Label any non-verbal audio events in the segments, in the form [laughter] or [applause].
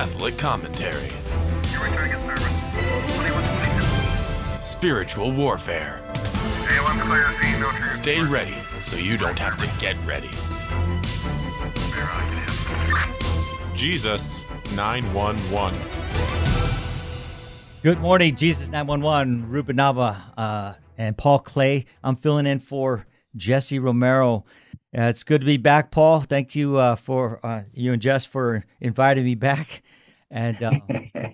Catholic commentary. You're returning a service. 2122. Spiritual warfare. A1 clear, see no trigger. Stay ready so you don't have to get ready. There, I can Jesus 911. Good morning, Jesus 911, Ruben Nava, uh, and Paul Clay. I'm filling in for Jesse Romero. Uh, it's good to be back, Paul. Thank you uh, for uh, you and Jess for inviting me back. And uh, [laughs]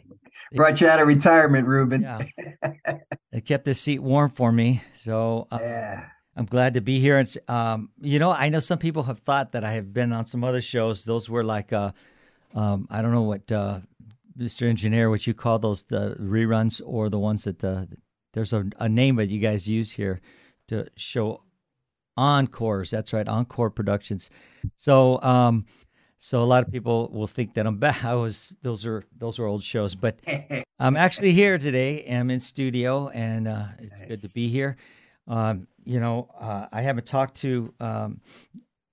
Brought you out of retirement, Ruben. yeah, it kept the seat warm for me. So uh, Yeah. I'm glad to be here. And um, you know, I know some people have thought that I have been on some other shows. Those were like, uh, um, I don't know what uh, Mr. Engineer, what you call those, the reruns or the ones that the there's a, a name that you guys use here to show encores. That's right, encore productions. So, um, so a lot of people will think that I'm [laughs] back. I was those are those are old shows, but [laughs] I'm actually here today. I'm in studio, and uh, it's good to be here. Um, you know, uh, I haven't talked to um,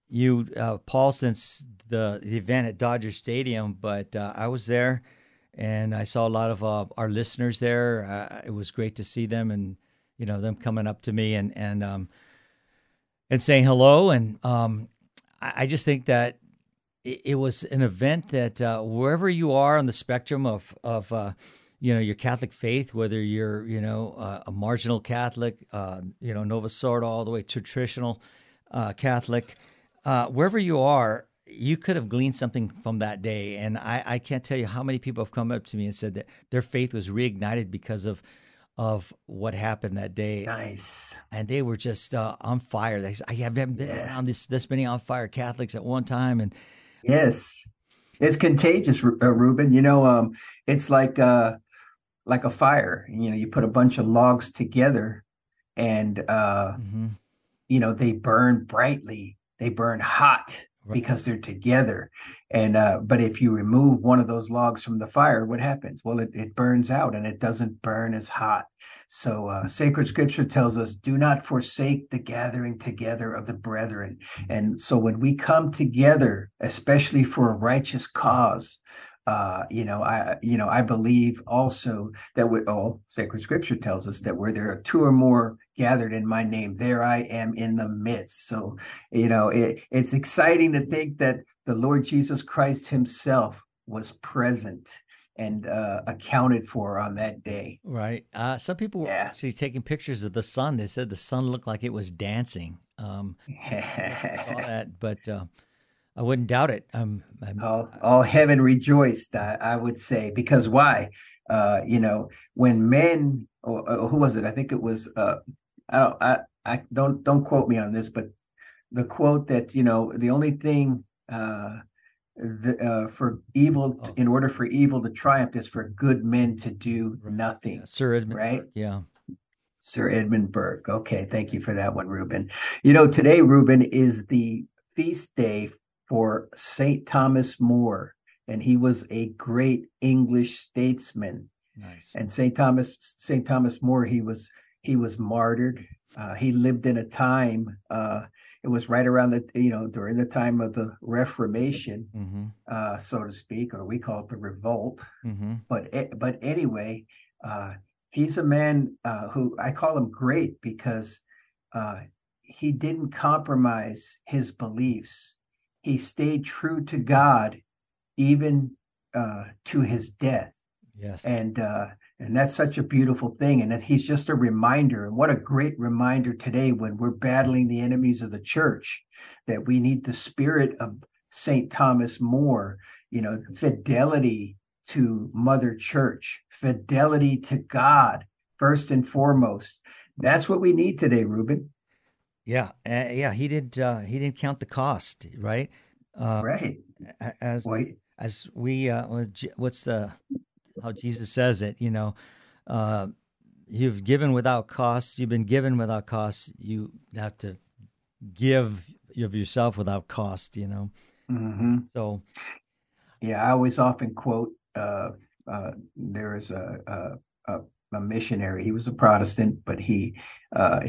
you, uh, Paul, since the, the event at Dodger Stadium, but uh, I was there, and I saw a lot of uh, our listeners there. Uh, it was great to see them, and you know, them coming up to me and and um, and saying hello. And um, I, just think that it, it was an event that uh, wherever you are on the spectrum of of uh, you know your Catholic faith, whether you're you know uh, a marginal Catholic, uh, you know Novus Ordo, all the way to traditional uh, Catholic, uh, wherever you are, you could have gleaned something from that day. And I, I can't tell you how many people have come up to me and said that their faith was reignited because of of what happened that day Nice. and they were just uh, on fire. They I haven't been Yeah. around this this many on fire Catholics at one time, and Yes. It's contagious, uh, Ruben. You know, um, it's like uh, like a fire. You know, you put a bunch of logs together, and uh, Mhm. you know they burn brightly. They burn hot Right. because they're together. And uh, but if you remove one of those logs from the fire, what happens? Well, it, it burns out and it doesn't burn as hot. So uh, sacred scripture tells us, do not forsake the gathering together of the brethren. And so when we come together, especially for a righteous cause, uh, you know, I, you know, I believe also that we all sacred scripture tells us that where there are two or more gathered in my name, there I am in the midst. So, you know, it, it's exciting to think that the Lord Jesus Christ himself was present and uh, accounted for on that day. right. Uh, some people were Yeah. actually taking pictures of the sun. They said the sun looked like it was dancing. Um, saw [laughs] that, but uh, I wouldn't doubt it. Um, I'm, all, all heaven rejoiced, I, I would say, because why? Uh, you know, when men, or, or who was it? I think it was. Uh, I don't. I, I don't. Don't quote me on this, but the quote that you know, the only thing uh, the, uh, for evil, Oh. in order for evil to triumph, is for good men to do nothing. Sir Edmund, Right. Burke, Yeah. Sir Edmund Burke. Okay, thank you for that one, Ruben. You know, today, Ruben, is the feast day for St. Thomas More, and he was a great English statesman. Nice. And St. Thomas, St. Thomas More, he was he was martyred. Uh, he lived in a time. Uh, it was right around the you know during the time of the Reformation, hmm uh, so to speak, or we call it the revolt hmm but but anyway, uh, he's a man uh, who I call him great because uh, he didn't compromise his beliefs. He stayed true to God, even uh, to his death, Yes. and uh, and that's such a beautiful thing. And that he's just a reminder, and what a great reminder today when we're battling the enemies of the church, that we need the spirit of Saint Thomas More. You know, fidelity to Mother Church, fidelity to God, first and foremost. That's what we need today, Ruben. Yeah. Uh, yeah. He did. Uh, he didn't count the cost, right? Uh, right. As Boy, as we uh what's the how jesus says it you know uh you've given without cost you've been given without cost you have to give of yourself without cost you know mhm. so yeah, I always often quote uh, uh, there is a, a, a, a missionary. He was a Protestant, but he uh,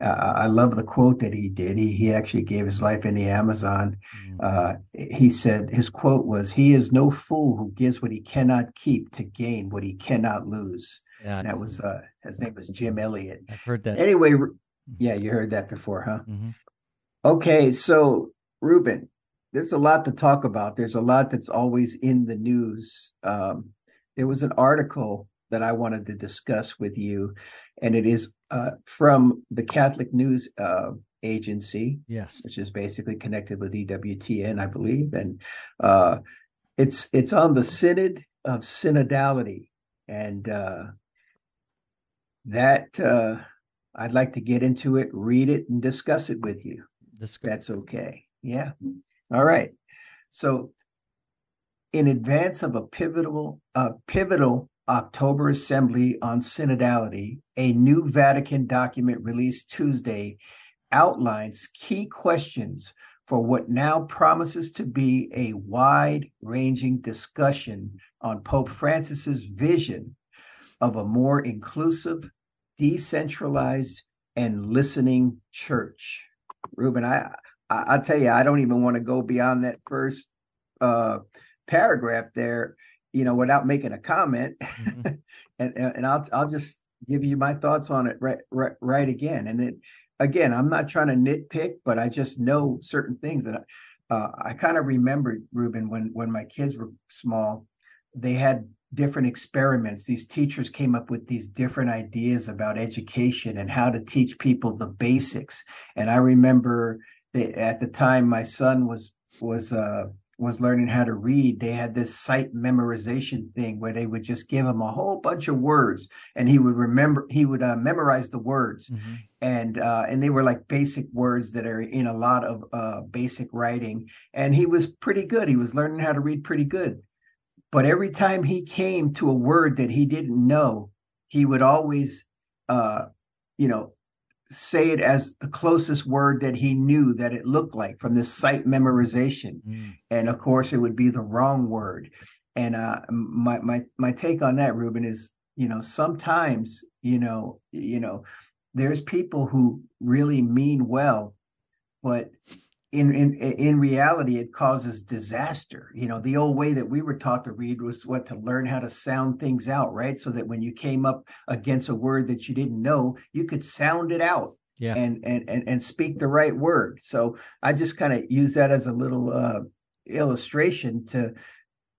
Uh, I love the quote that he did. He he actually gave his life in the Amazon. Uh, he said his quote was, "He is no fool who gives what he cannot keep to gain what he cannot lose." Yeah, That was uh, his name was Jim Elliot. I've heard that. Anyway, yeah, you heard that before, huh? Mhm. Okay, so Ruben, there's a lot to talk about. There's a lot that's always in the news. Um, there was an article that I wanted to discuss with you, and it is uh, from the Catholic News uh, Agency, Yes. which is basically connected with EWTN, I believe, and uh, it's it's on the Synod of Synodality, and uh, that uh, I'd like to get into it, read it, and discuss it with you. This That's okay. Yeah. All right. So, in advance of a pivotal, uh, pivotal October assembly on synodality, a new Vatican document released Tuesday outlines key questions for what now promises to be a wide-ranging discussion on Pope Francis's vision of a more inclusive, decentralized, and listening church. Ruben, I, I I'll tell you, I don't even want to go beyond that first uh, paragraph there, you know, without making a comment. [laughs] Mhm. and and I'll I'll just give you my thoughts on it right right right again. And it again, I'm not trying to nitpick, but I just know certain things that I, uh, I kind of remembered, Ruben, when when my kids were small, they had different experiments. These teachers came up with these different ideas about education and how to teach people the basics. And I remember that at the time my son was was uh, was learning how to read, they had this sight memorization thing where they would just give him a whole bunch of words, and he would remember he would uh, memorize the words Mhm. and uh, and they were like basic words that are in a lot of uh, basic writing. And he was pretty good. He was learning how to read pretty good. But every time he came to a word that he didn't know, he would always, uh, you know, say it as the closest word that he knew that it looked like from this sight memorization Mm. and of course it would be the wrong word and uh my my my take on that ruben is you know sometimes you know you know there's people who really mean well but in in in reality it causes disaster. You know the old way that we were taught to read was what to learn how to sound things out right? So that when you came up against a word that you didn't know you could sound it out Yeah. and and and, and speak the right word. So i just kind of use that as a little uh illustration to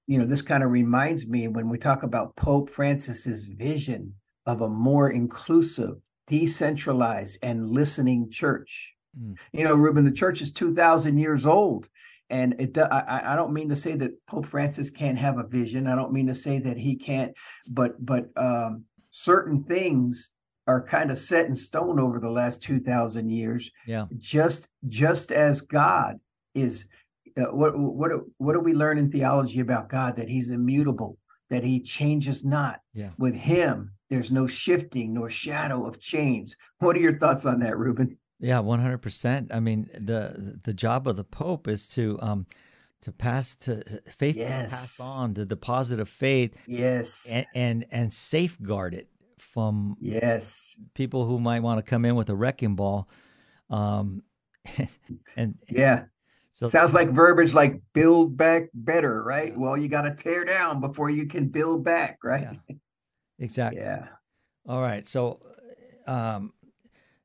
you know this kind of reminds me when we talk about pope francis's vision of a more inclusive decentralized and listening church Mm. you know ruben the church is 2000 years old and it I, I don't mean to say that pope francis can't have a vision i don't mean to say that he can't but but um certain things are kind of set in stone over the last 2000 years Yeah. just just as god is uh, what what what do we learn in theology about god that he's immutable that he changes not Yeah. with him there's no shifting nor shadow of change what are your thoughts on that ruben Yeah, one hundred percent. I mean, the the job of the Pope is to um to pass to faith to pass on the deposit of faith yes and and, and safeguard it from yes people who might want to come in with a wrecking ball. Um, [laughs] and yeah so sounds like verbiage like build back better right well you got to tear down before you can build back right [laughs] exactly. yeah All right. So, um,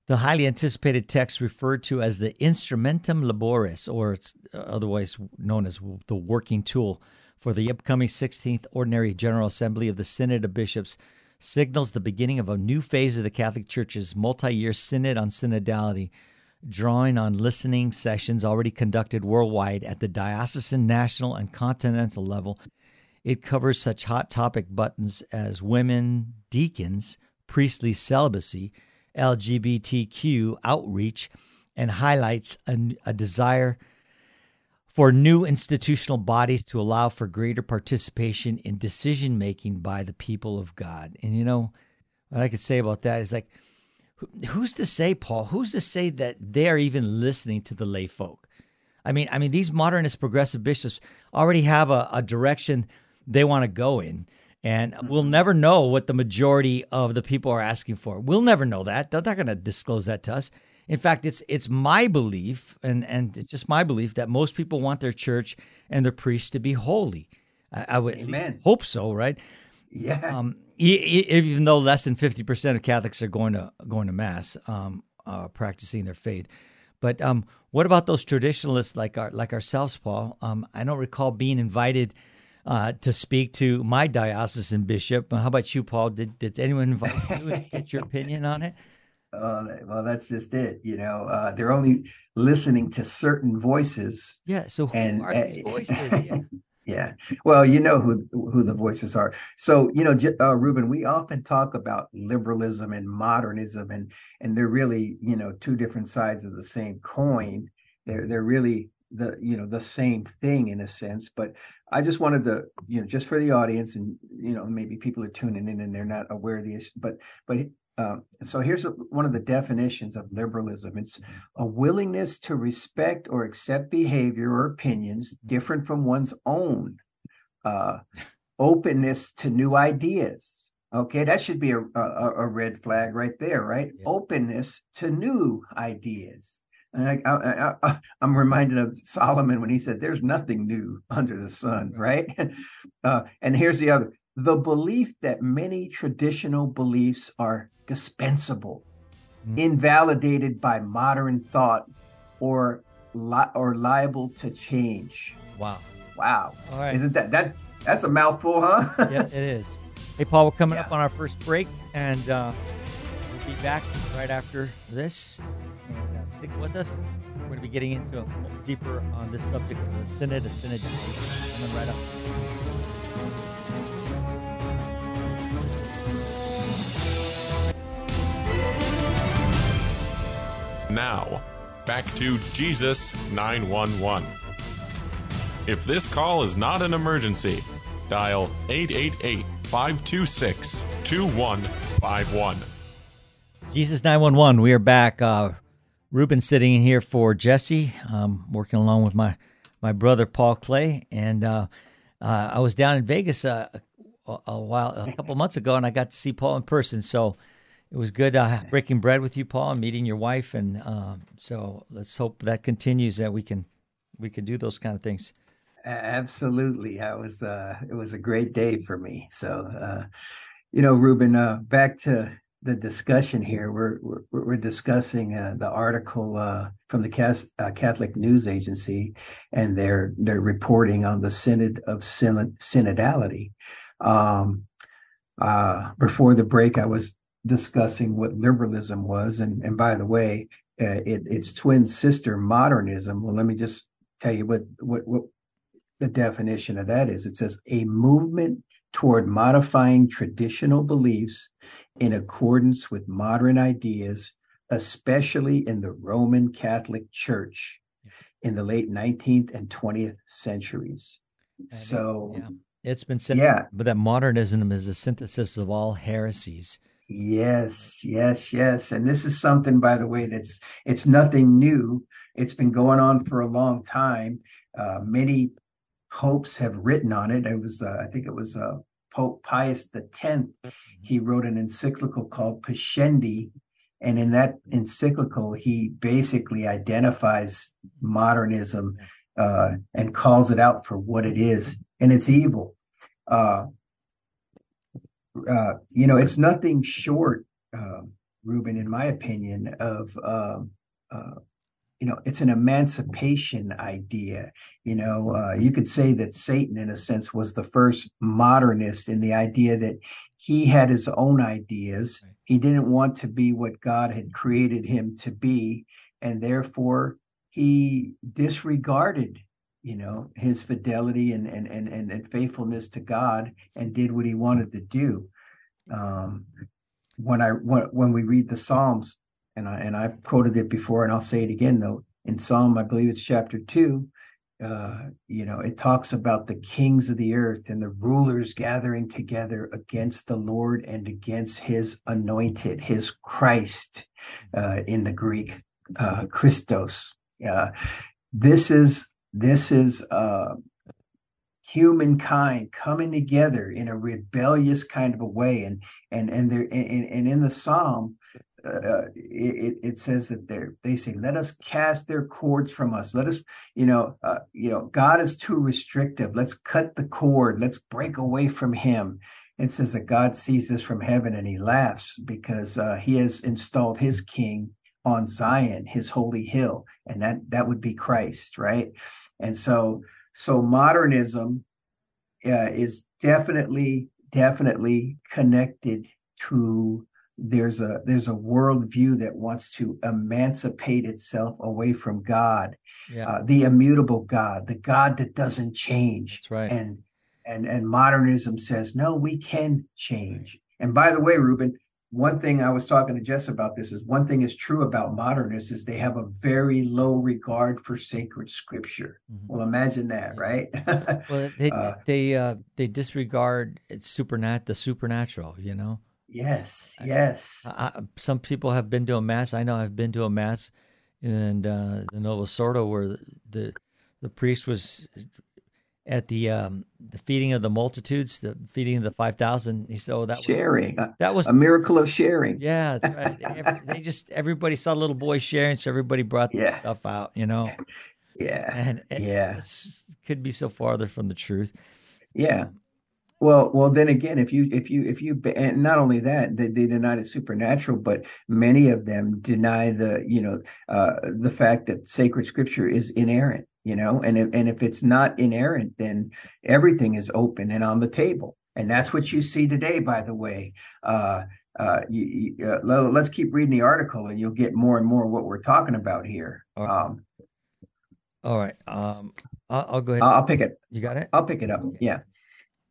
the highly anticipated text referred to as the Instrumentum Laboris, or it's uh, otherwise known as the working tool for the upcoming 16th Ordinary General Assembly of the Synod of Bishops, signals the beginning of a new phase of the Catholic Church's multi year synod on synodality, drawing on listening sessions already conducted worldwide at the diocesan, national, and continental level. It covers such hot topic buttons as women, deacons, priestly celibacy, LGBTQ outreach, and highlights a, a desire for new institutional bodies to allow for greater participation in decision making by the people of God. And you know, what I could say about that is like, who's to say, Paul? Who's to say that they are even listening to the lay folk? I mean, I mean, these modernist progressive bishops already have a, a direction they want to go in, and we'll never know what the majority of the people are asking for. We'll never know that. They're not going to disclose that to us. In fact, it's it's my belief, and and it's just my belief that most people want their church and their priests to be holy. I, I would Amen. hope so, right? Yeah. Um, even though less than fifty percent of Catholics are going to going to mass, um, uh, practicing their faith. But um, what about those traditionalists like our like ourselves, Paul? Um, I don't recall being invited uh, to speak to my diocesan bishop. How about you, Paul? Did did anyone invite [laughs] you to get your opinion on it? Uh, well, that's just it. You know, uh, they're only listening to certain voices. Yeah. So who And are these uh, voices? [laughs] Yeah. yeah, well, you know who who the voices are. So, you know, uh, Ruben, we often talk about liberalism and modernism, and and they're really, you know, two different sides of the same coin. They're they're really the you know the same thing in a sense. But I just wanted to, you know, just for the audience, and you know, maybe people are tuning in and they're not aware of the issue, but but um, so here's a, one of the definitions of liberalism it's a willingness to respect or accept behavior or opinions different from one's own uh, openness to new ideas okay that should be a, a, a red flag right there right Yeah. openness to new ideas I, I, I, I'm reminded of Solomon when he said, "There's nothing new under the sun." Right? [laughs] Uh, and here's the other: the belief that many traditional beliefs are dispensable, Mm. invalidated by modern thought, or li- or liable to change. Wow. Wow! All right. Isn't that that that's a mouthful, huh? yeah, it is. Hey, Paul, we're coming up on our first break, and uh, we'll be back right after this. Stick with us. We're going to be getting into a deeper on this subject of the Synod of Synod. Coming right up. Now, back to Jesus 911. If this call is not an emergency, dial 888 526 2151. Jesus 911, we are back. Uh, Ruben sitting in here for Jesse, um, working along with my, my brother Paul Clay. And uh, uh, I was down in Vegas uh, a, a while, a couple months ago, and I got to see Paul in person. So it was good uh, breaking bread with you, Paul, and meeting your wife. And um, so let's hope that continues, that we can we can do those kind of things. Absolutely. I was uh it was a great day for me. So uh you know, Ruben, uh back to the discussion here. We're we're, we're discussing uh, the article uh from the Cas- uh, Catholic News Agency and they're they're reporting on the Synod of Synod- Synodality. Um uh before the break I was discussing what liberalism was and and by the way, uh, it, its twin sister modernism. Well, let me just tell you what what what the definition of that is it says a movement toward modifying traditional beliefs in accordance with modern ideas, especially in the Roman Catholic Church in the late 19th and 20th centuries. And So, yeah. It's been said, Yeah. but that modernism is a synthesis of all heresies. Yes, yes, yes. And this is something, by the way, that's it's nothing new. It's been going on for a long time. Uh, many popes have written on it. It was, uh, I think it was uh, Pope Pius X. He wrote an encyclical called Pascendi, and in that encyclical, he basically identifies modernism uh, and calls it out for what it is, and it's evil. Uh, uh, you know, it's nothing short, uh, Ruben, in my opinion, of um, uh, you know, it's an emancipation idea. You know, uh, you could say that Satan, in a sense, was the first modernist in the idea that he had his own ideas. He didn't want to be what God had created him to be, and therefore he disregarded you know his fidelity and and and and, and faithfulness to god and did what he wanted to do um when i when, when we read the psalms and i and i've quoted it before and i'll say it again though. In psalm i believe it's chapter 2 uh you know it talks about the kings of the earth and the rulers gathering together against the lord and against his anointed his christ uh in the greek uh christos. Uh this is this is uh humankind coming together in a rebellious kind of a way. And and and there and, and in the psalm uh, it, it says that they they say, "Let us cast their cords from us. Let us, you know, uh, you know, God is too restrictive. Let's cut the cord. Let's break away from Him." It says that God sees this from heaven and He laughs because uh, He has installed His King on Zion, His holy hill, and that that would be Christ, right? And so, so modernism uh, is definitely definitely connected to there's a there's a worldview that wants to emancipate itself away from God, Yeah. uh, the immutable God, the God that doesn't change. That's right. And and and modernism says no, we can change. And by the way, Ruben, one thing I was talking to Jess about this is one thing is true about modernists is they have a very low regard for sacred scripture. Mhm. Well, imagine that, right? Well, they [laughs] Uh, they uh, they disregard it's supernat the supernatural. You know, yes, yes. I, I- some people have been to a mass. I know I've been to a mass in uh, the Novus Ordo where the the priest was at the um, the feeding of the multitudes, the feeding of the five thousand. He said, "Oh, that was sharing, a, that was a miracle of sharing. yeah, that's right." Every- [laughs] they just everybody saw little boy sharing, so everybody brought the Yeah. stuff out. You know, Yeah, and it, yeah. could be so farther from the truth. yeah. Well, well, then again, if you, if you, if you, and not only that, they, they deny the supernatural, but many of them deny the, you know, uh, the fact that sacred scripture is inerrant, you know, and if, and if it's not inerrant, then everything is open and on the table. And that's what you see today, by the way. Uh, uh, you, uh, let's keep reading the article and you'll get more and more what we're talking about here. All right. Um, All right, um, I'll, I'll go ahead. I'll I'll pick it. you got it. I'll pick it up. Yeah.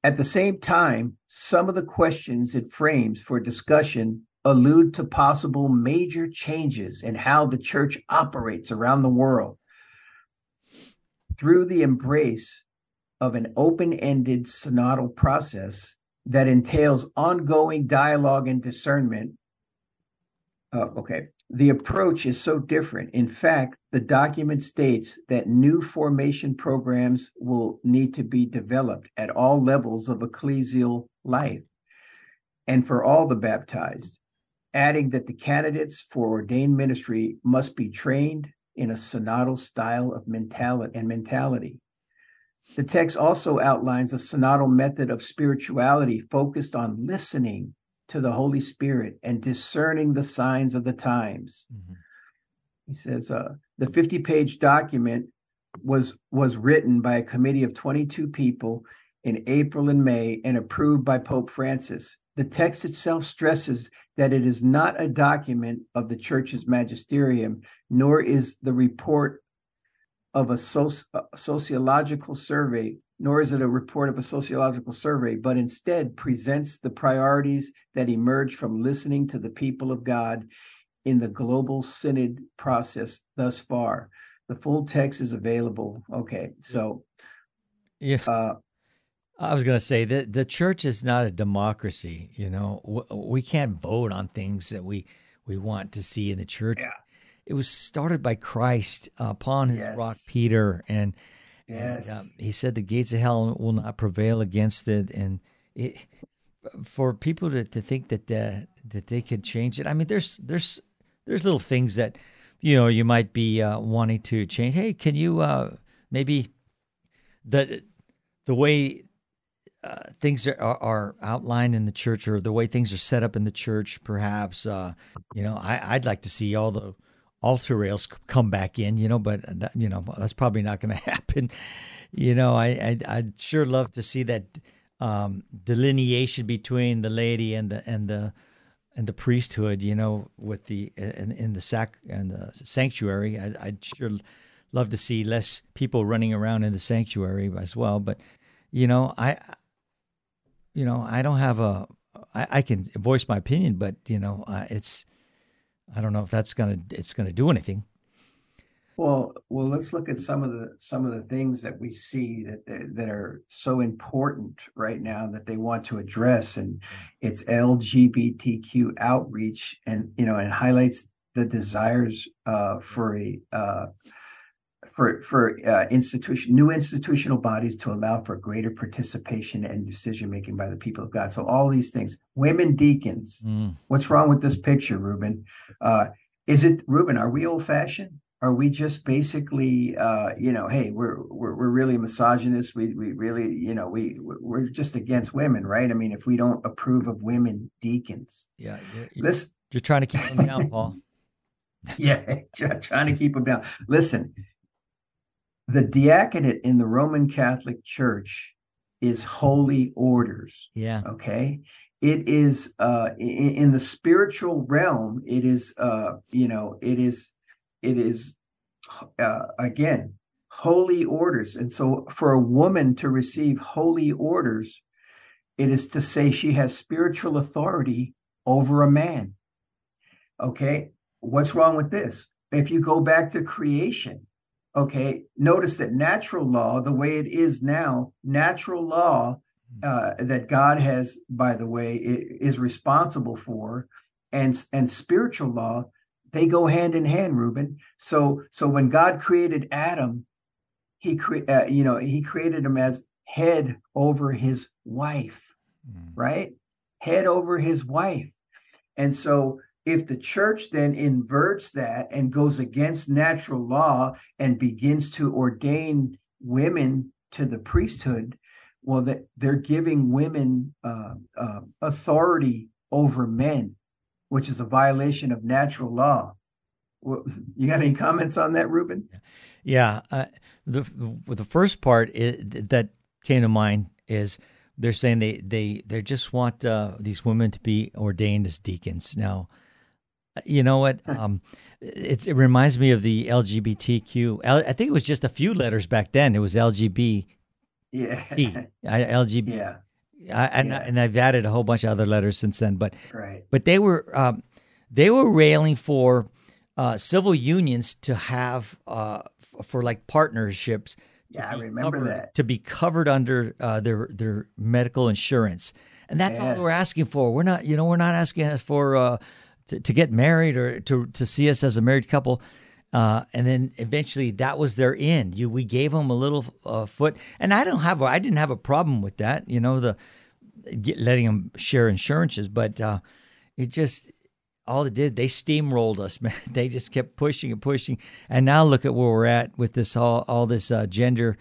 At the same time, some of the questions it frames for discussion allude to possible major changes in how the church operates around the world. Through the embrace of an open ended synodal process that entails ongoing dialogue and discernment. Uh, okay. The approach is so different. In fact, the document states that new formation programs will need to be developed at all levels of ecclesial life and for all the baptized, adding that the candidates for ordained ministry must be trained in a synodal style of mentality and mentality. The text also outlines a synodal method of spirituality focused on listening to the Holy Spirit and discerning the signs of the times. Mhm. He says uh, the 50 page document was was written by a committee of 22 people in April and May and approved by Pope Francis. The text itself stresses that it is not a document of the church's magisterium, nor is the report of a, soci- a sociological survey, nor is it a report of a sociological survey, but instead presents the priorities that emerge from listening to the people of God in the global synod process thus far. The full text is available. Okay, so Yeah, uh, I was going to say that the church is not a democracy. You know, we can't vote on things that we we want to see in the church. Yeah. It was started by Christ upon his Yes. rock Peter, and, yes, and, um, he said the gates of hell will not prevail against it. And it, for people to, to think that uh, that they could change it, I mean, there's there's there's little things that you know you might be uh, wanting to change. Hey, can you uh, maybe the the way uh, things are, are, are outlined in the church or the way things are set up in the church, perhaps, uh, you know, I, I'd like to see all the altar rails come back in, you know, but that, you know, that's probably not going [laughs] to happen. You know, I, I, I'd sure love to see that um, delineation between the laity and the, and the, and the priesthood, you know, with the in, in the sac and the sanctuary, I, I'd sure love to see less people running around in the sanctuary as well. But you know, I, you know, I don't have a, I, I can voice my opinion, but you know, uh, it's, I don't know if that's gonna, it's gonna do anything. Well, well, let's look at some of the some of the things that we see that that are so important right now that they want to address, and it's LGBTQ outreach, and you know, and highlights the desires uh, for a uh, for for uh, institution new institutional bodies to allow for greater participation and decision making by the people of God. So all these things, women deacons. Mm. What's wrong with this picture, Ruben? Uh, is it Ruben? Are we old fashioned? Are we just basically, uh, you know, hey, we're we're we're really misogynist. We we really, you know, we we're just against women, right? I mean, if we don't approve of women deacons, Yeah, you're, listen, you're trying to keep them down, Paul. [laughs] yeah, [laughs] trying to keep them down. Listen, the diaconate in the Roman Catholic Church is holy orders. Yeah, Okay, it is uh, in, in the spiritual realm. It is, uh, you know, it is, it is uh, again holy orders. And so, for a woman to receive holy orders, it is to say she has spiritual authority over a man. Okay, what's wrong with this? If you go back to creation, okay, notice that natural law, the way it is now, natural law uh, that God has, by the way, is responsible for, and and spiritual law, they go hand in hand, Ruben. So so when God created Adam, he cre- uh, you know he created him as head over his wife Mm. right? Head over his wife. And so if the church then inverts that and goes against natural law and begins to ordain women to the priesthood, well, that they're giving women uh, uh, authority over men, which is a violation of natural law. Well, [laughs] You got any comments on that, Ruben? yeah. Uh, the the first part i that came to mind is they're saying they they they just want uh, these women to be ordained as deacons. Now, you know what? Um, it it reminds me of the LGBTQ. I think it was just a few letters back then. It was LGB. Yeah. I, LGBT. yeah. I, and, Yeah. and I've added a whole bunch of other letters since then. But Right. but they were um, they were railing for uh, civil unions to have uh, f- for like partnerships. to Yeah, I be remember covered- that. to be covered under uh, their their medical insurance, and that's all we're asking for. We're not, you know, we're not asking for uh, to, to get married or to to see us as a married couple. Uh, and then eventually that was their end. You, we gave them a little uh, foot, and I don't have, a, I didn't have a problem with that. You know, the get, letting them share insurances, but uh, it just all it did they steamrolled us, [laughs] man. They just kept pushing and pushing, and now look at where we're at with this all all this uh, gender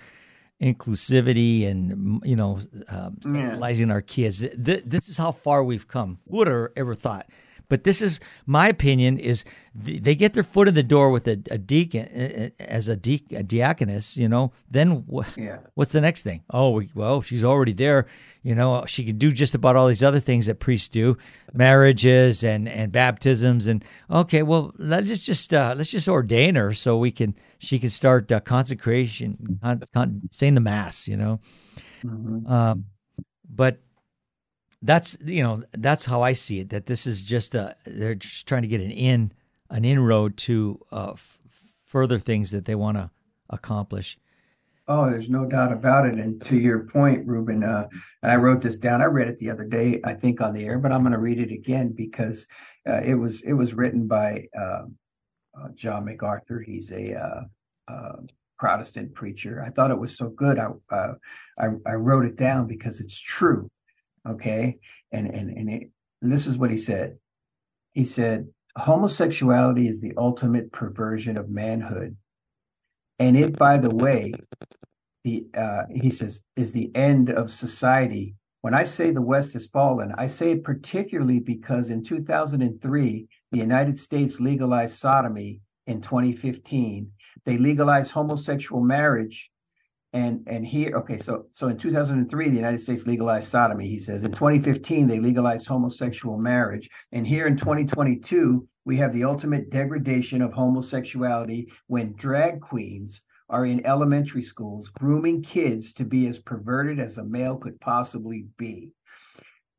inclusivity and you know um, Yeah. our kids. Th- this is how far we've come. Who would have ever thought? But this is my opinion: is they get their foot in the door with a, a deacon as a, de- a diaconess, you know. Then wh- Yeah. what's the next thing? Oh, we, well, she's already there. You know, she can do just about all these other things that priests do, marriages and and baptisms. And okay, well, let's just uh, let's just ordain her so we can she can start uh, consecration, con, con, saying the mass. You know, Mhm. um, but that's you know that's how I see it. That this is just a they're just trying to get an in an inroad to uh, f- further things that they want to accomplish. Oh, there's no doubt about it. And to your point, Ruben, uh, and I wrote this down. I read it the other day, I think, on the air, but I'm going to read it again because uh, it was it was written by uh, uh, John MacArthur. He's a uh, uh, Protestant preacher. I thought it was so good. I, I I wrote it down because it's true. Okay, and and and, it, and this is what he said. He said, "Homosexuality is the ultimate perversion of manhood." And it, by the way, the uh, he says is the end of society. When I say the West has fallen, I say it particularly because in 2003, the United States legalized sodomy. In 2015, they legalized homosexual marriage, and and here, okay, so so in 2003, the United States legalized sodomy. He says in 2015 they legalized homosexual marriage, and here in 2022 we have the ultimate degradation of homosexuality when drag queens are in elementary schools grooming kids to be as perverted as a male could possibly be.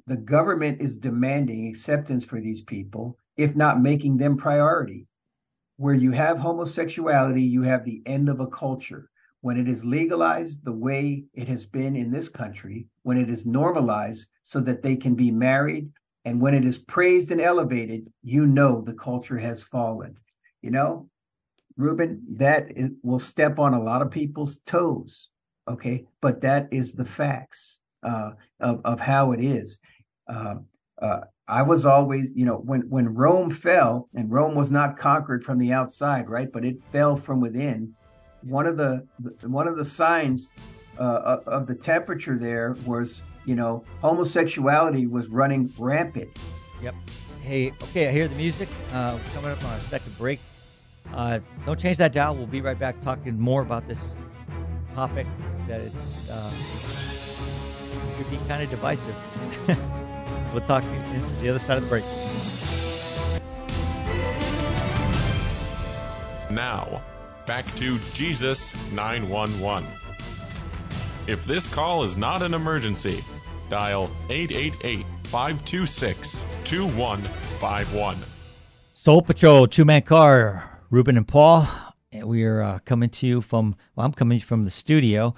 The government is demanding acceptance for these people, if not making them priority. Where you have homosexuality, you have the end of a culture. When it is legalized the way it has been in this country, when it is normalized so that they can be married, and when it is praised and elevated, you know the culture has fallen. You know, Ruben, that is will step on a lot of people's toes. Okay, but that is the facts uh, of of how it is. Uh, uh, I was always, you know, when when Rome fell, and Rome was not conquered from the outside, right? But it fell from within. One of the one of the signs uh, of the temperature there was, you know, homosexuality was running rampant. Yep. Hey, okay, I hear the music. Uh, coming up on our second break. Uh, don't change that dial. We'll be right back talking more about this topic that it's uh, could be kind of divisive. [laughs] we'll talk in the other side of the break. Now, back to Jesus 911. If this call is not an emergency, dial 888 526 2151. Soul Patrol, two man car, Ruben and Paul. We are uh, coming to you from, well, I'm coming from the studio.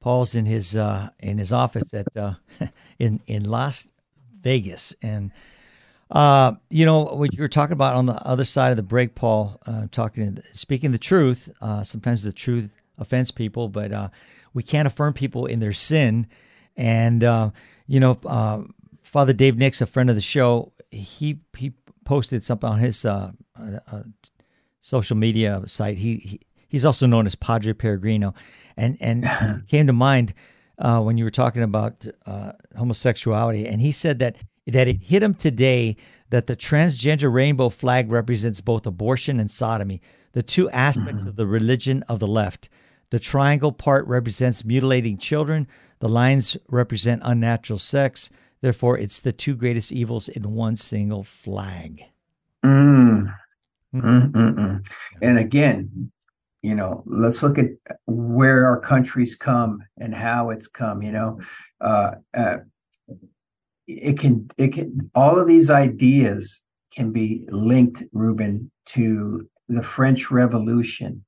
Paul's in his uh, in his office at uh, [laughs] in in Las Vegas, and uh, you know what you were talking about on the other side of the break, Paul. Uh, talking, speaking the truth. Uh, sometimes the truth offends people, but uh, we can't affirm people in their sin. And uh, you know, uh, Father Dave Nix, a friend of the show, he he posted something on his uh, uh, uh, social media site. He, he he's also known as Padre Peregrino, and and [laughs] came to mind uh, when you were talking about uh, homosexuality, and he said that that it hit him today that the transgender rainbow flag represents both abortion and sodomy, the two aspects Mm-hmm. of the religion of the left. The triangle part represents mutilating children. The lines represent unnatural sex. Therefore, it's the two greatest evils in one single flag. Mm. Mm, mm, mm. And again, you know, let's look at where our country's come and how it's come. You know, uh, uh, it can, it can, all of these ideas can be linked, Ruben, to the French Revolution.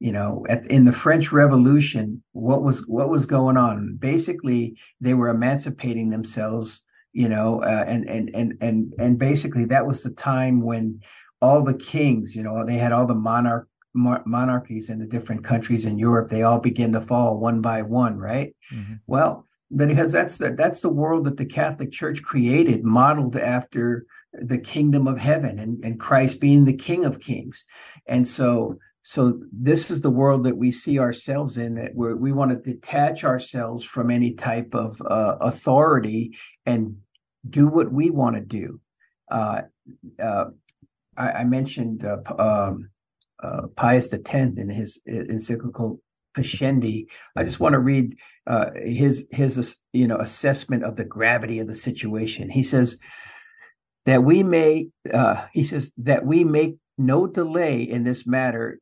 You know, at, in the French Revolution, what was what was going on? Basically, they were emancipating themselves. You know, uh, and and and and and basically, that was the time when all the kings, you know, they had all the monarch monarchies in the different countries in Europe. They all begin to fall one by one, right? Mhm. Well, because that's the that's the world that the Catholic Church created, modeled after the kingdom of heaven and, and Christ being the King of Kings. And so so this is the world that we see ourselves in that where we want to detach ourselves from any type of uh, authority and do what we want to do. Uh, uh, I, I mentioned uh, um, uh, Pius X in his encyclical Pascendi. I just want to read uh, his his you know assessment of the gravity of the situation. He says that we may uh, he says that we make no delay in this matter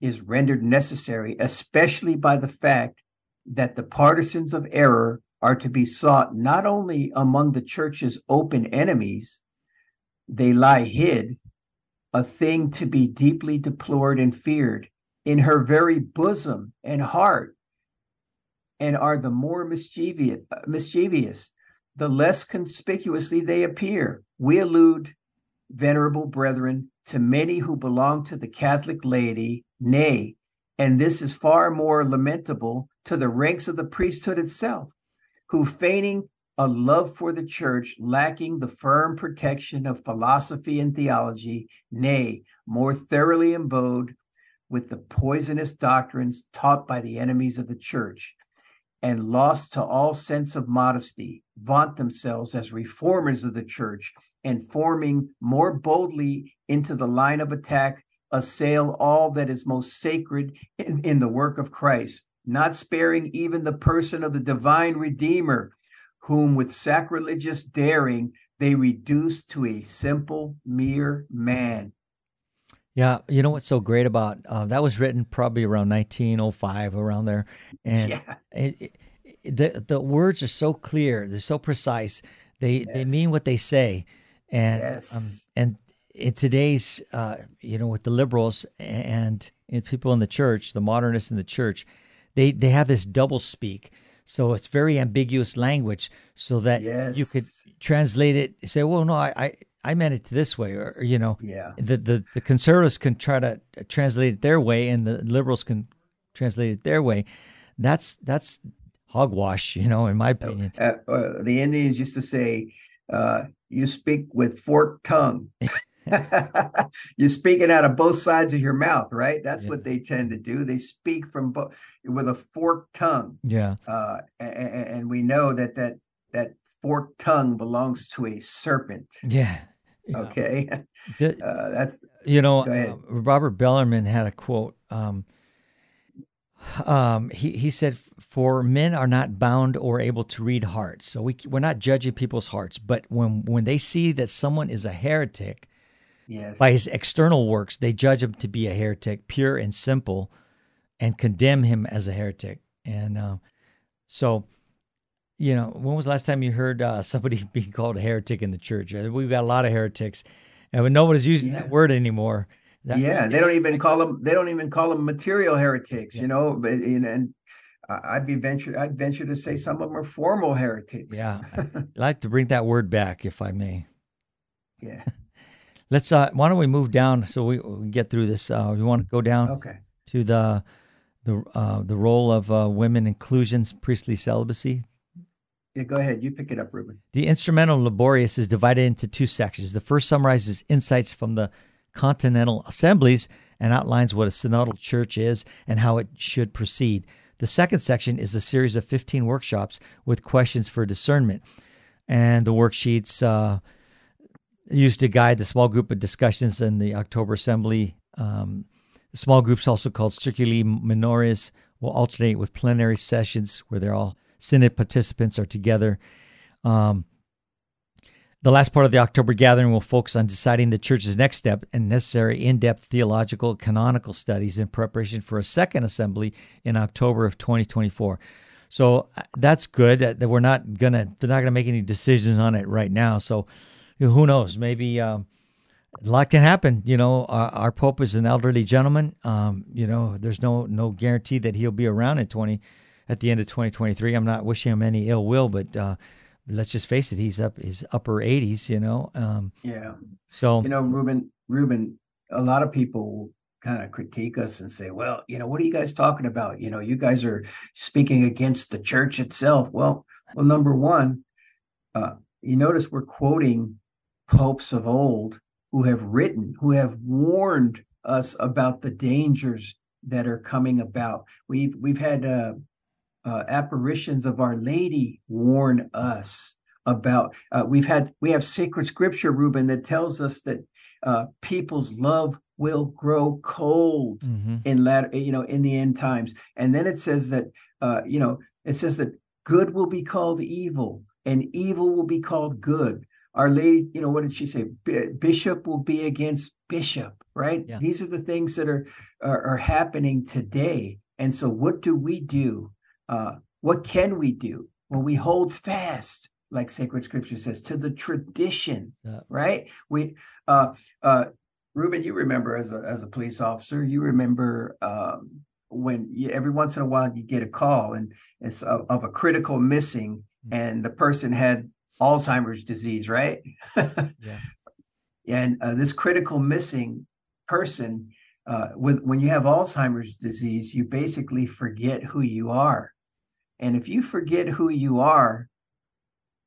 is rendered necessary, especially by the fact that the partisans of error are to be sought not only among the church's open enemies, they lie hid, a thing to be deeply deplored and feared, in her very bosom and heart, and are the more mischievous, mischievous the less conspicuously they appear. We allude, venerable brethren, to many who belong to the Catholic laity, nay, and this is far more lamentable to the ranks of the priesthood itself, who feigning a love for the church, lacking the firm protection of philosophy and theology, nay, more thoroughly imbibed with the poisonous doctrines taught by the enemies of the church, and lost to all sense of modesty, vaunt themselves as reformers of the church, and forming more boldly into the line of attack, assail all that is most sacred in, in the work of Christ, not sparing even the person of the divine Redeemer, whom with sacrilegious daring they reduce to a simple, mere man. Yeah, you know what's so great about uh, that was written probably around 1905, around there, and Yeah. it, it, the the words are so clear, they're so precise. They they mean what they say, and um, and in today's uh, you know with the liberals and, and people in the church, the modernists in the church, they they have this double speak. So it's very ambiguous language, so that you could translate it. Say, well, no, I, I I meant it this way, or, you know, Yeah. the, the the conservatives can try to translate it their way, and the liberals can translate it their way. That's that's hogwash, you know, in my opinion. Uh, uh, the Indians used to say, uh, "You speak with forked tongue." [laughs] [laughs] You're speaking out of both sides of your mouth, right? That's Yeah. what they tend to do. They speak from both with a forked tongue, Yeah, uh, and, and we know that that that forked tongue belongs to a serpent. yeah. Yeah. Okay, [laughs] uh, that's you know, um, Robert Bellarmine had a quote. Um, um, he he said, "For men are not bound or able to read hearts, so we we're not judging people's hearts. But when when they see that someone is a heretic yes, by his external works, they judge him to be a heretic, pure and simple, and condemn him as a heretic. And uh, so." You know, when was the last time you heard uh, somebody [laughs] being called a heretic in the church? Uh, We've got a lot of heretics, and when nobody's using Yeah. that word anymore. That- yeah. They don't even call them. They don't even call them material heretics. Yeah. You know, but and, and I'd be venture. I'd venture to say some of them are formal heretics. Yeah, I'd [laughs] like to bring that word back, if I may. yeah. [laughs] Let's. Uh, why don't we move down so we, we get through this? Uh, we want to go down Okay. to the the uh, the role of uh, women inclusions, priestly celibacy. Yeah. Go ahead. You pick it up, Ruben. The Instrumentum Laboris is divided into two sections. The first summarizes insights from the continental assemblies and outlines what a synodal church is and how it should proceed. The second section is a series of 15 workshops with questions for discernment. And the worksheets uh, used to guide the small group of discussions in the October Assembly. Um, small groups, also called Circuli Minores, will alternate with plenary sessions where they're all synod participants are together. Um, the last part of the October gathering will focus on deciding the church's next step and necessary in depth theological canonical studies in preparation for a second assembly in October of 2024. So uh, that's good that we're not gonna they're not gonna make any decisions on it right now. So who knows? Maybe um, a lot can happen. You know, our, our pope is an elderly gentleman. Um, you know, there's no no guarantee that he'll be around in 20 at the end of 2023. I'm not wishing him any ill will, but uh, let's just face it, he's up his upper 80s. You know, um, Yeah. so You know, Ruben. Ruben. A lot of people kind of critique us and say, "Well, you know, what are you guys talking about? You know, you guys are speaking against the church itself." Well, well, number one, uh, you notice we're quoting popes of old who have written, who have warned us about the dangers that are coming about. We've we've had uh, uh, apparitions of Our Lady warn us about. Uh, we've had we have sacred scripture, Ruben, that tells us that uh, people's love will grow cold mhm. in latter, you know, in the end times. And then it says that, uh, you know, it says that good will be called evil and evil will be called good. Our Lady, you know, what did she say? B- bishop will be against bishop, right? Yeah. These are the things that are, are are happening today. And so, what do we do? Uh, what can we do? Well, we hold fast, like sacred scripture says, to the tradition, Yeah. right? We, uh, uh, Ruben, you remember as a as a police officer, you remember um, when you, every once in a while you get a call and it's of, of a critical missing, and the person had Alzheimer's disease, right? [laughs] Yeah. And uh, this critical missing person, uh, with when you have Alzheimer's disease, you basically forget who you are, and if you forget who you are,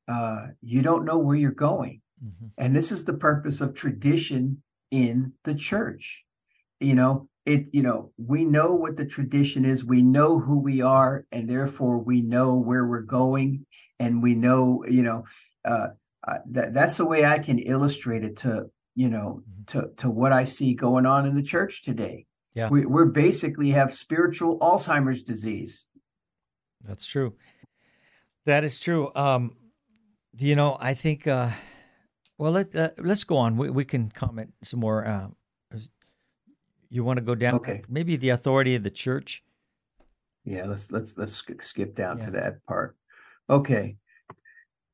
uh, you don't know where you're going. Mhm. And this is the purpose of tradition in the church. You know, it, you know, we know what the tradition is, we know who we are, and therefore we know where we're going, and we know, you know, uh, uh, that that's the way I can illustrate it to, you know, Mhm. to to what I see going on in the church today. Yeah. We we're basically have spiritual Alzheimer's disease. That's true. That is true. Um, you know, I think. Uh, well, let uh, let's go on. We we can comment some more. Uh, you want to go down? Okay. Maybe the authority of the church. Yeah, let's let's let's skip down Yeah. to that part. Okay.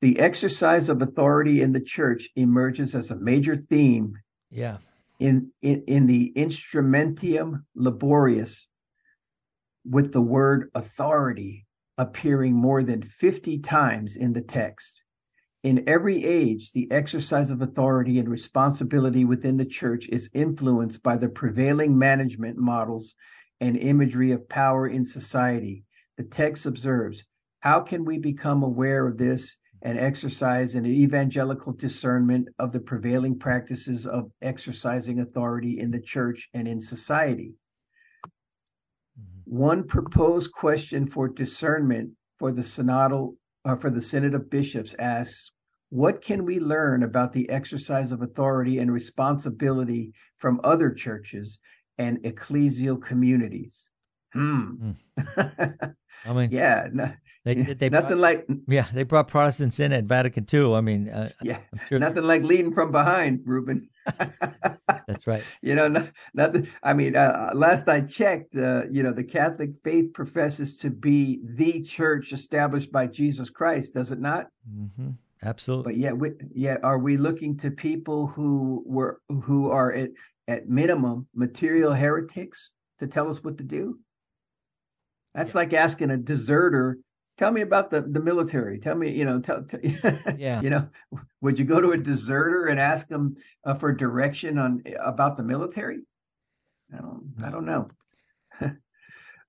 The exercise of authority in the church emerges as a major theme Yeah. in in, in the Instrumentum Laboris with the word authority appearing more than 50 times in the text. In every age, the exercise of authority and responsibility within the church is influenced by the prevailing management models and imagery of power in society. The text observes how can we become aware of this and exercise an evangelical discernment of the prevailing practices of exercising authority in the church and in society? One proposed question for discernment for the synodal uh, for the Synod of Bishops asks, what can we learn about the exercise of authority and responsibility from other churches and ecclesial communities? Hmm. [laughs] I mean, yeah, no, they, they [laughs] nothing brought, like yeah, they brought Protestants in at Vatican II. I mean, uh, yeah, [laughs] sure nothing like leading from behind, Ruben. [laughs] that's right. you know, no, nothing. I mean, uh, last I checked, uh, you know, the Catholic faith professes to be the church established by Jesus Christ, does it not? hmm Absolutely. But yet, we, yet, are we looking to people who were who are at at minimum material heretics to tell us what to do? That's like asking a deserter, "Tell me about the the military. Tell me, you know, tell, tell [laughs] Yeah. you know, would you go to a deserter and ask them uh, for direction on about the military? I don't, I don't know. [laughs]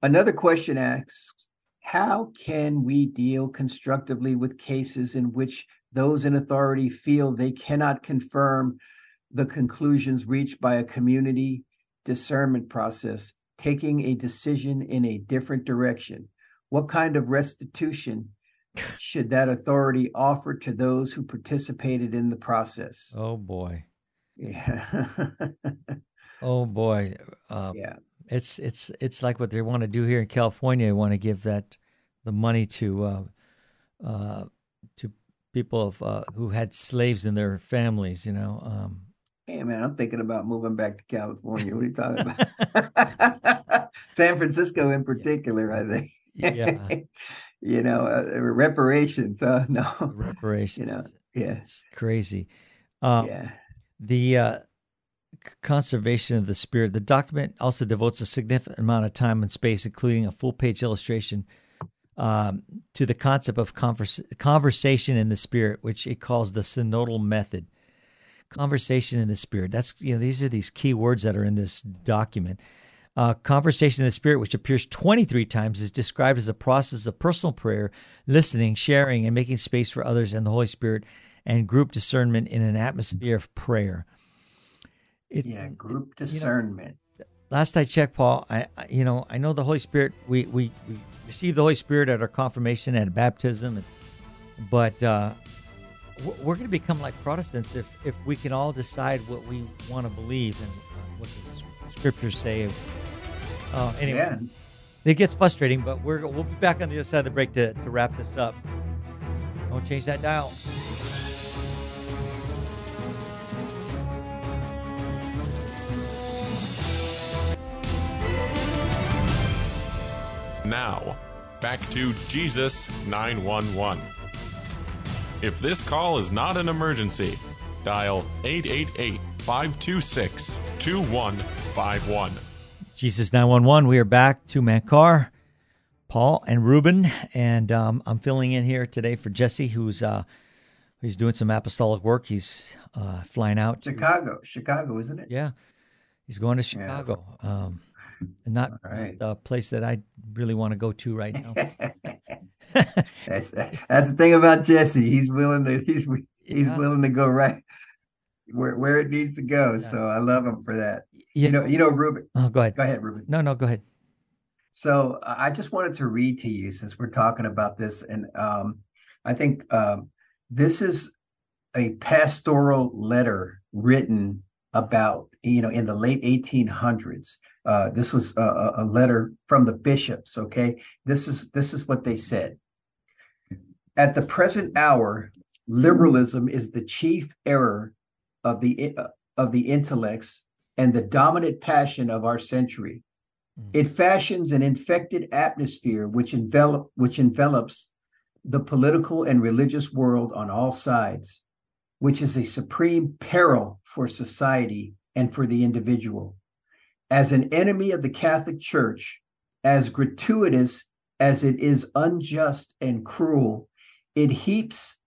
Another question asks, how can we deal constructively with cases in which those in authority feel they cannot confirm the conclusions reached by a community discernment process, taking a decision in a different direction? What kind of restitution should that authority offer to those who participated in the process? Oh boy. Yeah. Oh boy. Um, yeah. it's it's it's like what they want to do here in California. They want to give that the money to uh, uh, to people of, uh, who had slaves in their families. You know, um, Hey man, I'm thinking about moving back to California. What are you talking about? [laughs] [laughs] San Francisco in particular, I think. Yeah. [laughs] you know, uh, reparations. Uh, [laughs] no. reparations. you know yeah. It's crazy. Um, yeah. The uh, conservation of the spirit. The document also devotes a significant amount of time and space, including a full page illustration, um, to the concept of converse, conversation in the spirit, which it calls the synodal method. Conversation in the spirit. That's you know these are these key words that are in this document. Uh, conversation in the spirit, which appears 23 times, is described as a process of personal prayer, listening, sharing, and making space for others and the Holy Spirit, and group discernment in an atmosphere of prayer. It's, Yeah. Group discernment. last I checked, Paul, I, I you know I know the Holy Spirit. We we, we receive the Holy Spirit at our confirmation and baptism, and, but uh, we're going to become like Protestants if if we can all decide what we want to believe and uh, what the scriptures say. Uh, anyway, Yeah. it gets frustrating, but we're we'll be back on the other side of the break to to wrap this up. Don't change that dial. Now, back to Jesus 911. If this call is not an emergency, dial 888 526 2151. Jesus 911. We are back. to man car. Paul and Ruben, and um, I'm filling in here today for Jesse, who's uh, he's doing some apostolic work. He's uh, flying out. to- Chicago. Chicago, isn't it? yeah, he's going to Yeah. Chicago. Um, and not right. the place that I really want to go to right now. [laughs] that's that's the thing about Jesse. He's willing to he's he's Yeah. willing to go right where where it needs to go. So I love him for that. You You know, you know, Ruben. oh, go ahead. Go ahead, Ruben. No, no, go ahead. So uh, I just wanted to read to you since we're talking about this, and um, I think um, this is a pastoral letter written about you know in the late 1800s. Uh, this was a- a, letter from the bishops. Okay, this is this is what they said. At the present hour, liberalism is the chief error of the uh, of the intellects and the dominant passion of our century. Mm. It fashions an infected atmosphere which envelop which envelops the political and religious world on all sides, which is a supreme peril for society and for the individual. As an enemy of the Catholic Church, as gratuitous as it is unjust and cruel, it heaps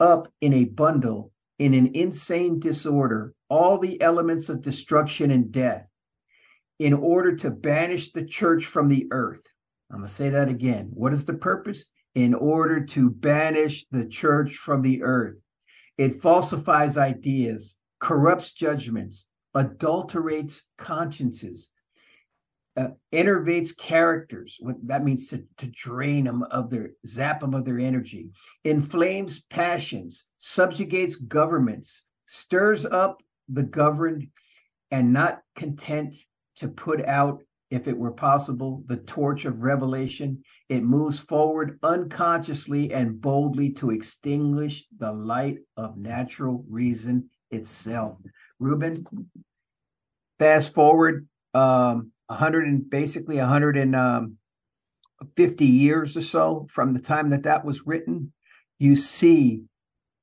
up in a bundle in an insane disorder all the elements of destruction and death in order to banish the church from the earth. I'm going to say that again. What is the purpose? In order to banish the church from the earth. It falsifies ideas, corrupts judgments, adulterates consciences, uh, enervates characters. What that means to, to drain them of their, zap them of their energy, inflames passions, subjugates governments, stirs up the governed, and not content to put out, if it were possible, the torch of revelation. It moves forward unconsciously and boldly to extinguish the light of natural reason itself. Ruben, fast forward um, 100 and basically 150 um, years or so from the time that that was written, you see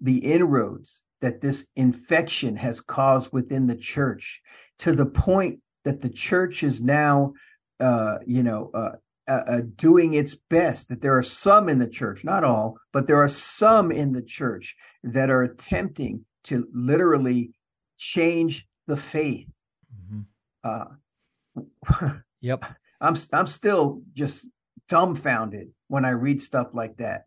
the inroads that this infection has caused within the church to the point that the church is now, uh, you know, uh, uh, uh, doing its best. That there are some in the church, not all, but there are some in the church that are attempting to literally change the faith. Mm-hmm. Uh, [laughs] yep. I'm I'm still just dumbfounded when I read stuff like that.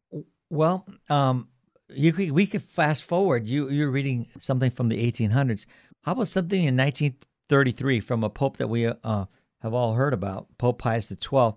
Well, um, you could, we could fast forward. You you're reading something from the 1800s. How about something in 1933 from a pope that we uh, have all heard about, Pope Pius XII?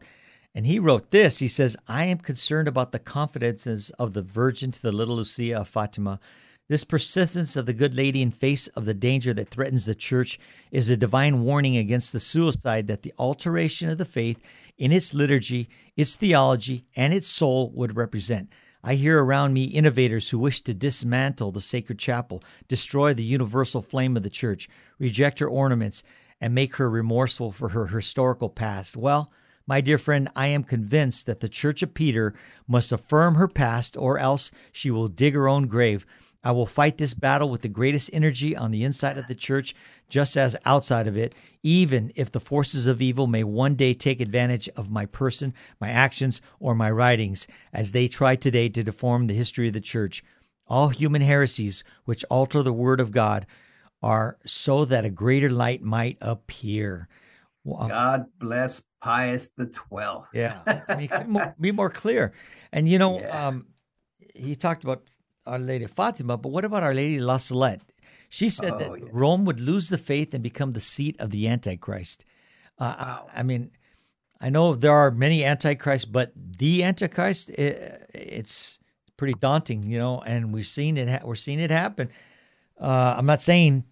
And he wrote this. He says, "I am concerned about the confidences of the Virgin to the little Lucia of Fatima." This persistence of the good lady in face of the danger that threatens the church is a divine warning against the suicide that the alteration of the faith in its liturgy, its theology, and its soul would represent. I hear around me innovators who wish to dismantle the sacred chapel, destroy the universal flame of the church, reject her ornaments, and make her remorseful for her historical past. Well, my dear friend, I am convinced that the Church of Peter must affirm her past, or else she will dig her own grave. I will fight this battle with the greatest energy on the inside of the church, just as outside of it, even if the forces of evil may one day take advantage of my person, my actions, or my writings, as they try today to deform the history of the church. All human heresies which alter the word of God are so that a greater light might appear. Well, God bless Pius the Twelfth. yeah, I mean, be, more, be more clear. And you know, yeah. um, he talked about our Lady Fatima, but what about Our Lady La Salette? She said oh, that yeah. Rome would lose the faith and become the seat of the Antichrist. Uh, wow. I, I, mean, I know there are many Antichrists, but the Antichrist, it, it's pretty daunting, you know. And we've seen it. Ha- we're seeing it happen. Uh, I'm not saying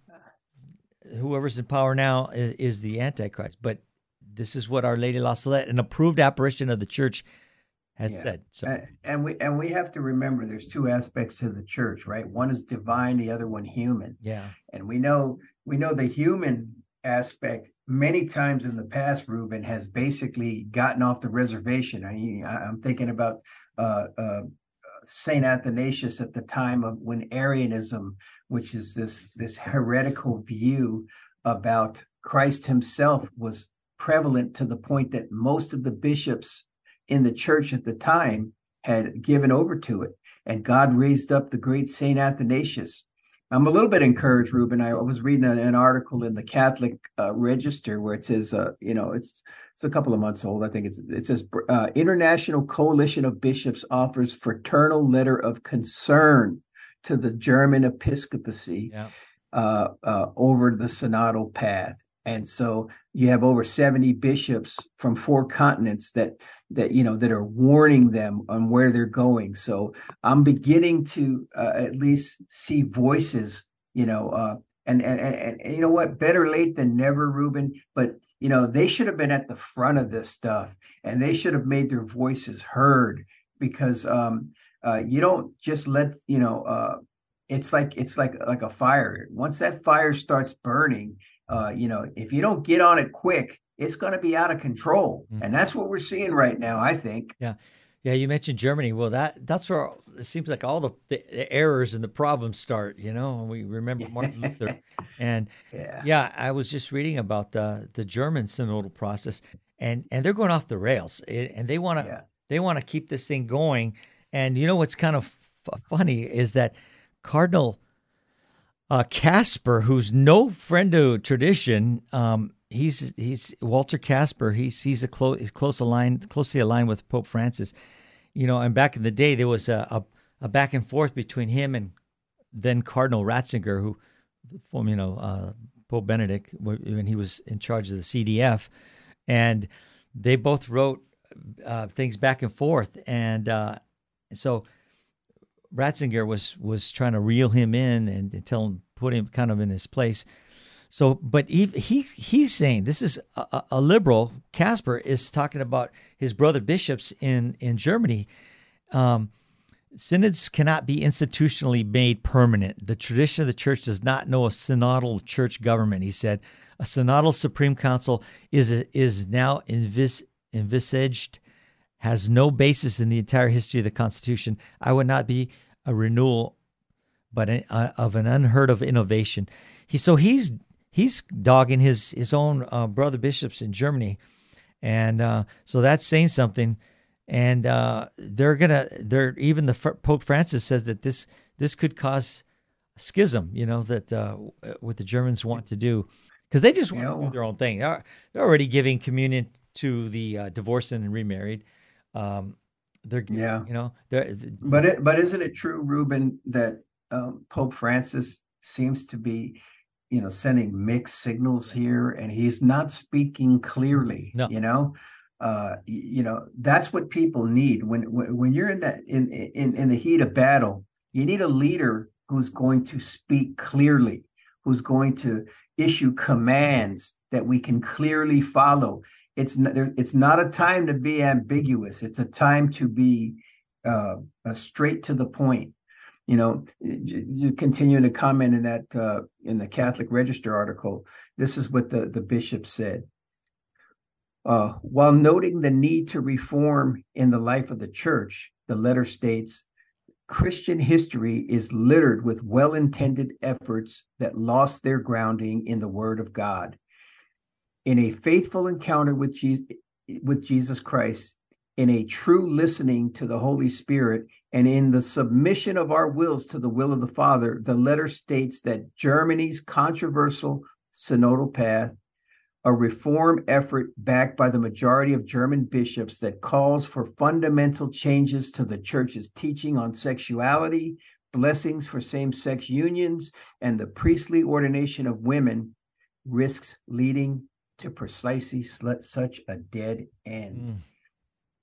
whoever's in power now is, is, the Antichrist, but this is what Our Lady La Salette, an approved apparition of the Church, has yeah. said. So. And we and we have to remember there's two aspects to the church, right? One is divine, the other one human. Yeah. And we know we know the human aspect many times in the past, Ruben has basically gotten off the reservation. I, I'm thinking about uh, uh, Saint Athanasius at the time of when Arianism, which is this this heretical view about Christ Himself, was prevalent to the point that most of the bishops in the church at the time had given over to it. And God raised up the great Saint Athanasius. I'm a little bit encouraged, Ruben. I was reading an, an article in the Catholic uh, Register where it says, uh, you know, it's it's a couple of months old. I think it's it says uh, International Coalition of Bishops offers fraternal letter of concern to the German episcopacy yeah. Uh, uh, over the synodal path. And so you have over 70 bishops from four continents that that you know that are warning them on where they're going. So i'm beginning to uh, at least see voices you know uh, and, and, and and you know what? Better late than never Ruben. But you know they should have been at the front of this stuff and they should have made their voices heard because um, uh, you don't just let you know uh, it's like it's like like a fire. Once that fire starts burning uh, you know, if you don't get on it quick, it's going to be out of control, mm-hmm. and that's what we're seeing right now. I think. Yeah, yeah. You mentioned Germany. Well, that that's where it seems like all the, the, errors and the problems start. You know, and we remember Martin [laughs] Luther, and yeah. yeah, I was just reading about the the German synodal process, and and they're going off the rails, and they want to yeah. they want to keep this thing going. And you know what's kind of f- funny is that Cardinal uh, Kasper, who's no friend to tradition. Um, he's he's Walter Kasper. He's he's a close he's close aligned closely aligned with Pope Francis. You know, and back in the day, there was a, a, a back and forth between him and then Cardinal Ratzinger, who, you know, uh, Pope Benedict when he was in charge of the CDF, and they both wrote uh, things back and forth, and uh, so Ratzinger was was trying to reel him in and, and tell him put him kind of in his place. So, but he, he he's saying this is a, a, liberal. Kasper is talking about his brother bishops in in Germany. Um, synods cannot be institutionally made permanent. The tradition of the church does not know a synodal church government. He said a synodal supreme council is is now envis, envisaged has no basis in the entire history of the Constitution. I would not be a renewal, but an, uh, of an unheard of innovation. He so he's he's dogging his his own uh, brother bishops in Germany, and uh, so that's saying something. And uh, they're gonna they're even the Pope Francis says that this this could cause schism. You know that uh, what the Germans want to do because they just want to do their own thing. They're, they're already giving communion to the uh, divorced and remarried. Um, they're yeah, you know, they're, but it, but isn't it true, Ruben, that um, Pope Francis seems to be, you know, sending mixed signals here, and he's not speaking clearly. No. You know, uh, you know that's what people need when when you're in that in in in the heat of battle. You need a leader who's going to speak clearly, who's going to issue commands that we can clearly follow it's not, it's not a time to be ambiguous. It's a time to be uh, uh, straight to the point. You know, continuing to comment in that uh, in the Catholic Register article, this is what the the bishop said. Uh, while noting the need to reform in the life of the church, the letter states Christian history is littered with well intended efforts that lost their grounding in the Word of God in a faithful encounter with, Je- with Jesus Christ, in a true listening to the Holy Spirit, and in the submission of our wills to the will of the Father, the letter states that Germany's controversial synodal path, a reform effort backed by the majority of German bishops that calls for fundamental changes to the church's teaching on sexuality, blessings for same sex unions, and the priestly ordination of women, risks leading to precisely such a dead end. Mm.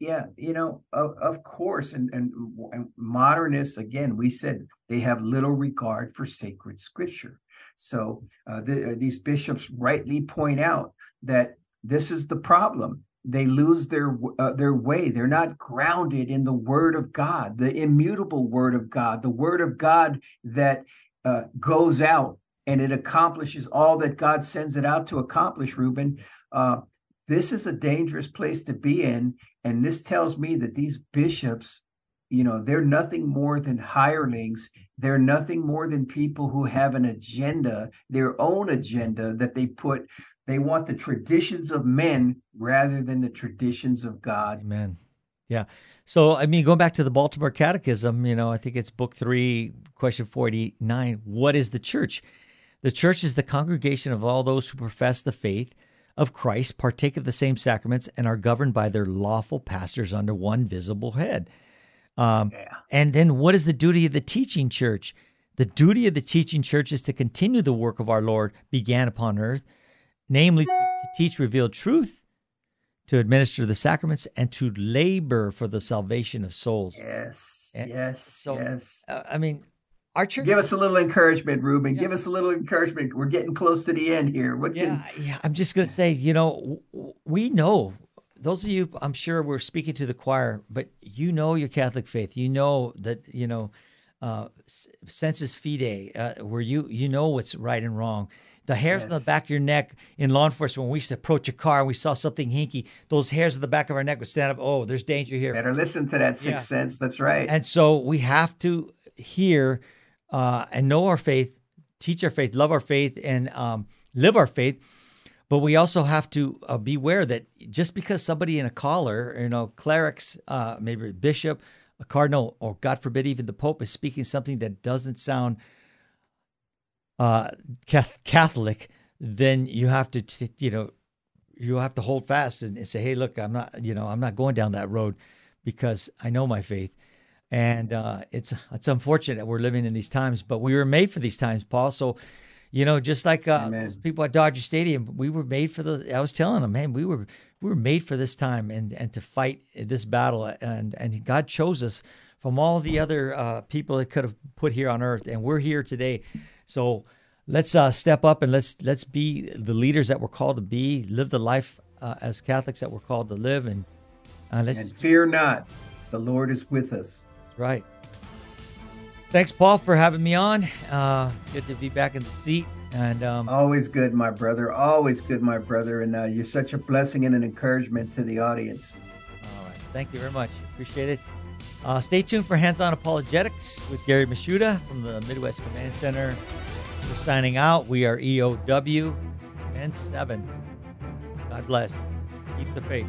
Yeah, you know, of, of course, and, and, and modernists again, we said they have little regard for sacred scripture. So uh, the, uh, these bishops rightly point out that this is the problem. They lose their uh, their way. They're not grounded in the Word of God, the immutable Word of God, the Word of God that uh, goes out and it accomplishes all that God sends it out to accomplish, Ruben. Uh, this is a dangerous place to be in. And this tells me that these bishops, you know, they're nothing more than hirelings. They're nothing more than people who have an agenda, their own agenda that they put. They want the traditions of men rather than the traditions of God. Amen. Yeah. So, I mean, going back to the Baltimore Catechism, you know, I think it's book three, question 49. What is the church? The church is the congregation of all those who profess the faith of Christ, partake of the same sacraments, and are governed by their lawful pastors under one visible head. Um, yeah. And then, what is the duty of the teaching church? The duty of the teaching church is to continue the work of our Lord began upon earth, namely to teach revealed truth, to administer the sacraments, and to labor for the salvation of souls. Yes, and yes, so, yes. Uh, I mean, our church. Give us a little encouragement, Ruben. Yeah. Give us a little encouragement. We're getting close to the end here. What yeah, yeah. I'm just going to say, you know, we know those of you. I'm sure we're speaking to the choir, but you know your Catholic faith. You know that you know uh, sensus fidei, uh, where you you know what's right and wrong. The hairs yes. on the back of your neck in law enforcement, when we used to approach a car and we saw something hinky, those hairs on the back of our neck would stand up. Oh, there's danger here. Better listen to that sixth yeah. sense. That's right. And so we have to hear uh, and know our faith, teach our faith, love our faith, and um, live our faith. But we also have to uh, beware that just because somebody in a collar, you know, clerics, uh, maybe bishop, a cardinal or God forbid even the Pope is speaking something that doesn't sound uh, Catholic, then you have to t- you know you have to hold fast and say, hey, look, I'm not you know I'm not going down that road because I know my faith. And uh, it's it's unfortunate that we're living in these times, but we were made for these times, Paul. So you know, just like uh, people at Dodger Stadium, we were made for those. I was telling them, man, we were we were made for this time and and to fight this battle, and and God chose us from all the other uh, people that could have put here on earth, and we're here today. So let's uh, step up and let's let's be the leaders that we're called to be, live the life uh, as Catholics that we're called to live, and uh, let's and fear not, the Lord is with us. Right. Thanks, Paul, for having me on. Uh, it's good to be back in the seat. And um, always good, my brother. Always good, my brother. And uh, you're such a blessing and an encouragement to the audience. All right. Thank you very much. Appreciate it. Uh, stay tuned for Hands On Apologetics with Gary Michuta from the Midwest Command Center. We're signing out. We are EOW and 7. God bless. Keep the faith.